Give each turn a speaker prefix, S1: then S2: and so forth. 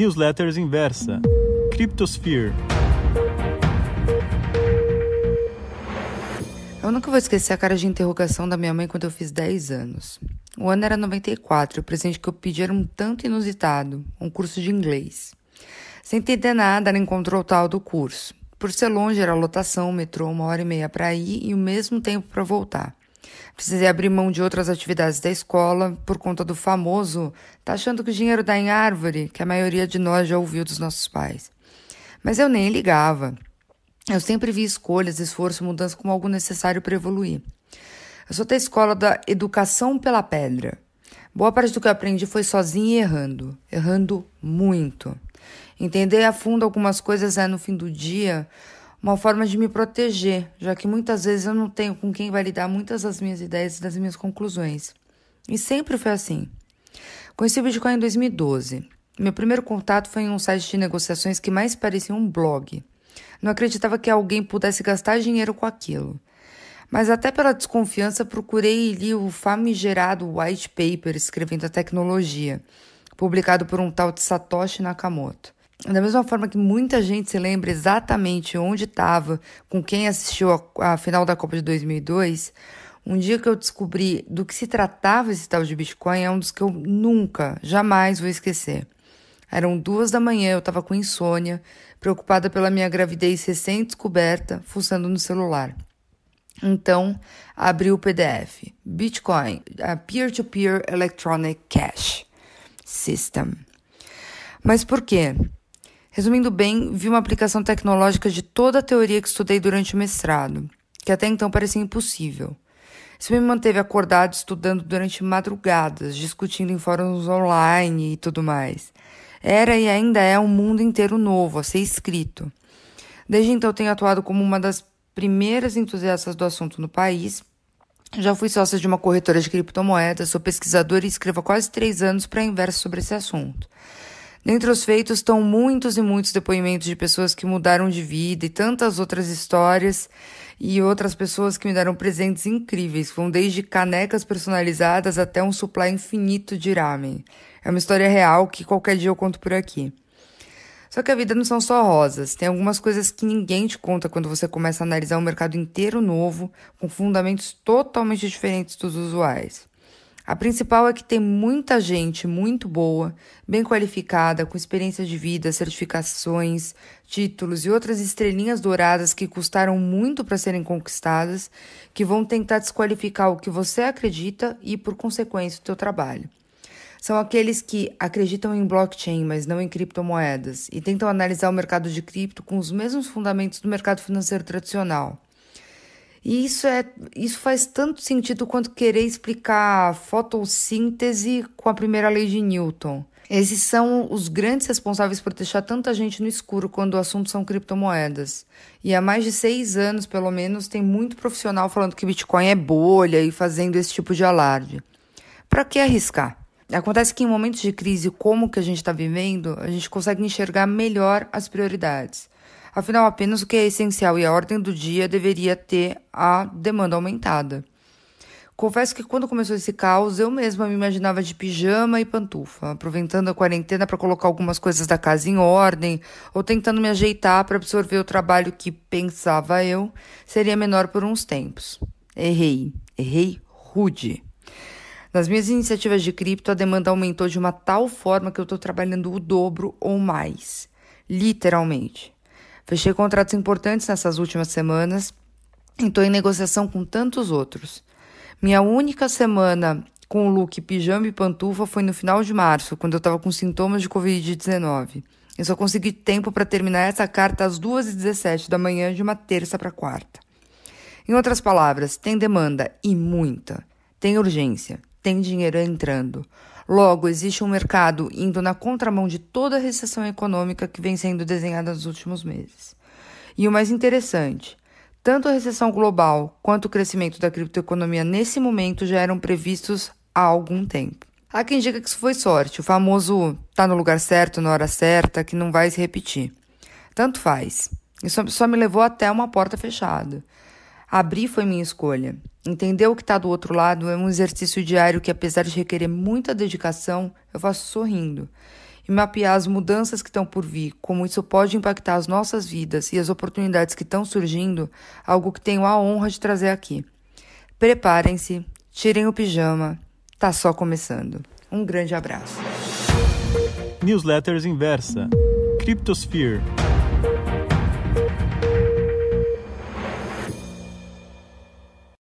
S1: Newsletters Inversa. Cryptosphere.
S2: Eu nunca vou esquecer a cara de interrogação da minha mãe quando eu fiz 10 anos. O ano era 94 e o presente que eu pedi era um tanto inusitado, um curso de inglês. Sem entender nada, ela encontrou o tal do curso. Por ser longe, era lotação, metrô, uma hora e meia para ir e o mesmo tempo para voltar. Precisei abrir mão de outras atividades da escola por conta do famoso tá achando que o dinheiro dá em árvore, que a maioria de nós já ouviu dos nossos pais. Mas eu nem ligava. Eu sempre vi escolhas, esforço, mudança como algo necessário para evoluir. Eu sou da escola da educação pela pedra. Boa parte do que eu aprendi foi sozinha e errando, errando muito. Entender a fundo algumas coisas é, no fim do dia, uma forma de me proteger, já que muitas vezes eu não tenho com quem validar muitas das minhas ideias e das minhas conclusões. E sempre foi assim. Conheci o Bitcoin em 2012. Meu primeiro contato foi em um site de negociações que mais parecia um blog. Não acreditava que alguém pudesse gastar dinheiro com aquilo. Mas até pela desconfiança procurei e li o famigerado white paper escrevendo a tecnologia, publicado por um tal de Satoshi Nakamoto. Da mesma forma que muita gente se lembra exatamente onde estava, com quem assistiu a, a, final da Copa de 2002, um dia que eu descobri do que se tratava esse tal de Bitcoin é um dos que eu nunca, jamais vou esquecer. Eram duas da manhã, eu estava com insônia, preocupada pela minha gravidez recém-descoberta, fuçando no celular. Então, abri o PDF. Bitcoin, a Peer-to-Peer -peer Electronic Cash System. Mas por quê? Resumindo bem, vi uma aplicação tecnológica de toda a teoria que estudei durante o mestrado, que até então parecia impossível. Isso me manteve acordado estudando durante madrugadas, discutindo em fóruns online e tudo mais. Era e ainda é um mundo inteiro novo a ser escrito. Desde então tenho atuado como uma das primeiras entusiastas do assunto no país. Já fui sócia de uma corretora de criptomoedas, sou pesquisadora e escrevo há quase três anos para a sobre esse assunto. Dentre os feitos estão muitos e muitos depoimentos de pessoas que mudaram de vida e tantas outras histórias e outras pessoas que me deram presentes incríveis, vão desde canecas personalizadas até um supply infinito de ramen. É uma história real que qualquer dia eu conto por aqui. Só que a vida não são só rosas, tem algumas coisas que ninguém te conta quando você começa a analisar um mercado inteiro novo, com fundamentos totalmente diferentes dos usuais. A principal é que tem muita gente muito boa, bem qualificada, com experiência de vida, certificações, títulos e outras estrelinhas douradas que custaram muito para serem conquistadas, que vão tentar desqualificar o que você acredita e, por consequência, o teu trabalho. São aqueles que acreditam em blockchain, mas não em criptomoedas, e tentam analisar o mercado de cripto com os mesmos fundamentos do mercado financeiro tradicional. E isso, é, isso faz tanto sentido quanto querer explicar fotossíntese com a primeira lei de Newton. Esses são os grandes responsáveis por deixar tanta gente no escuro quando o assunto são criptomoedas. E há mais de seis anos, pelo menos, tem muito profissional falando que Bitcoin é bolha e fazendo esse tipo de alarde. Para que arriscar? Acontece que em momentos de crise como que a gente está vivendo, a gente consegue enxergar melhor as prioridades. Afinal, apenas o que é essencial e a ordem do dia deveria ter a demanda aumentada. Confesso que quando começou esse caos, eu mesma me imaginava de pijama e pantufa, aproveitando a quarentena para colocar algumas coisas da casa em ordem ou tentando me ajeitar para absorver o trabalho que, pensava eu, seria menor por uns tempos. Errei, errei rude. Nas minhas iniciativas de cripto, a demanda aumentou de uma tal forma que eu estou trabalhando o dobro ou mais. Literalmente. Fechei contratos importantes nessas últimas semanas e estou em negociação com tantos outros. Minha única semana com o look pijama e pantufa foi no final de março, quando eu estava com sintomas de Covid-19. Eu só consegui tempo para terminar essa carta às 2h17 da manhã de uma terça para quarta. Em outras palavras, tem demanda e muita. Tem urgência, tem dinheiro entrando. Logo, existe um mercado indo na contramão de toda a recessão econômica que vem sendo desenhada nos últimos meses. E o mais interessante, tanto a recessão global quanto o crescimento da criptoeconomia nesse momento já eram previstos há algum tempo. Há quem diga que isso foi sorte, o famoso tá no lugar certo na hora certa, que não vai se repetir. Tanto faz. Isso só me levou até uma porta fechada. Abrir foi minha escolha. Entender o que está do outro lado é um exercício diário que, apesar de requerer muita dedicação, eu faço sorrindo. e mapear as mudanças que estão por vir, como isso pode impactar as nossas vidas e as oportunidades que estão surgindo, algo que tenho a honra de trazer aqui. Preparem-se, tirem o pijama, tá só começando. Um grande abraço.
S1: Newsletters Inversa. Cryptosphere.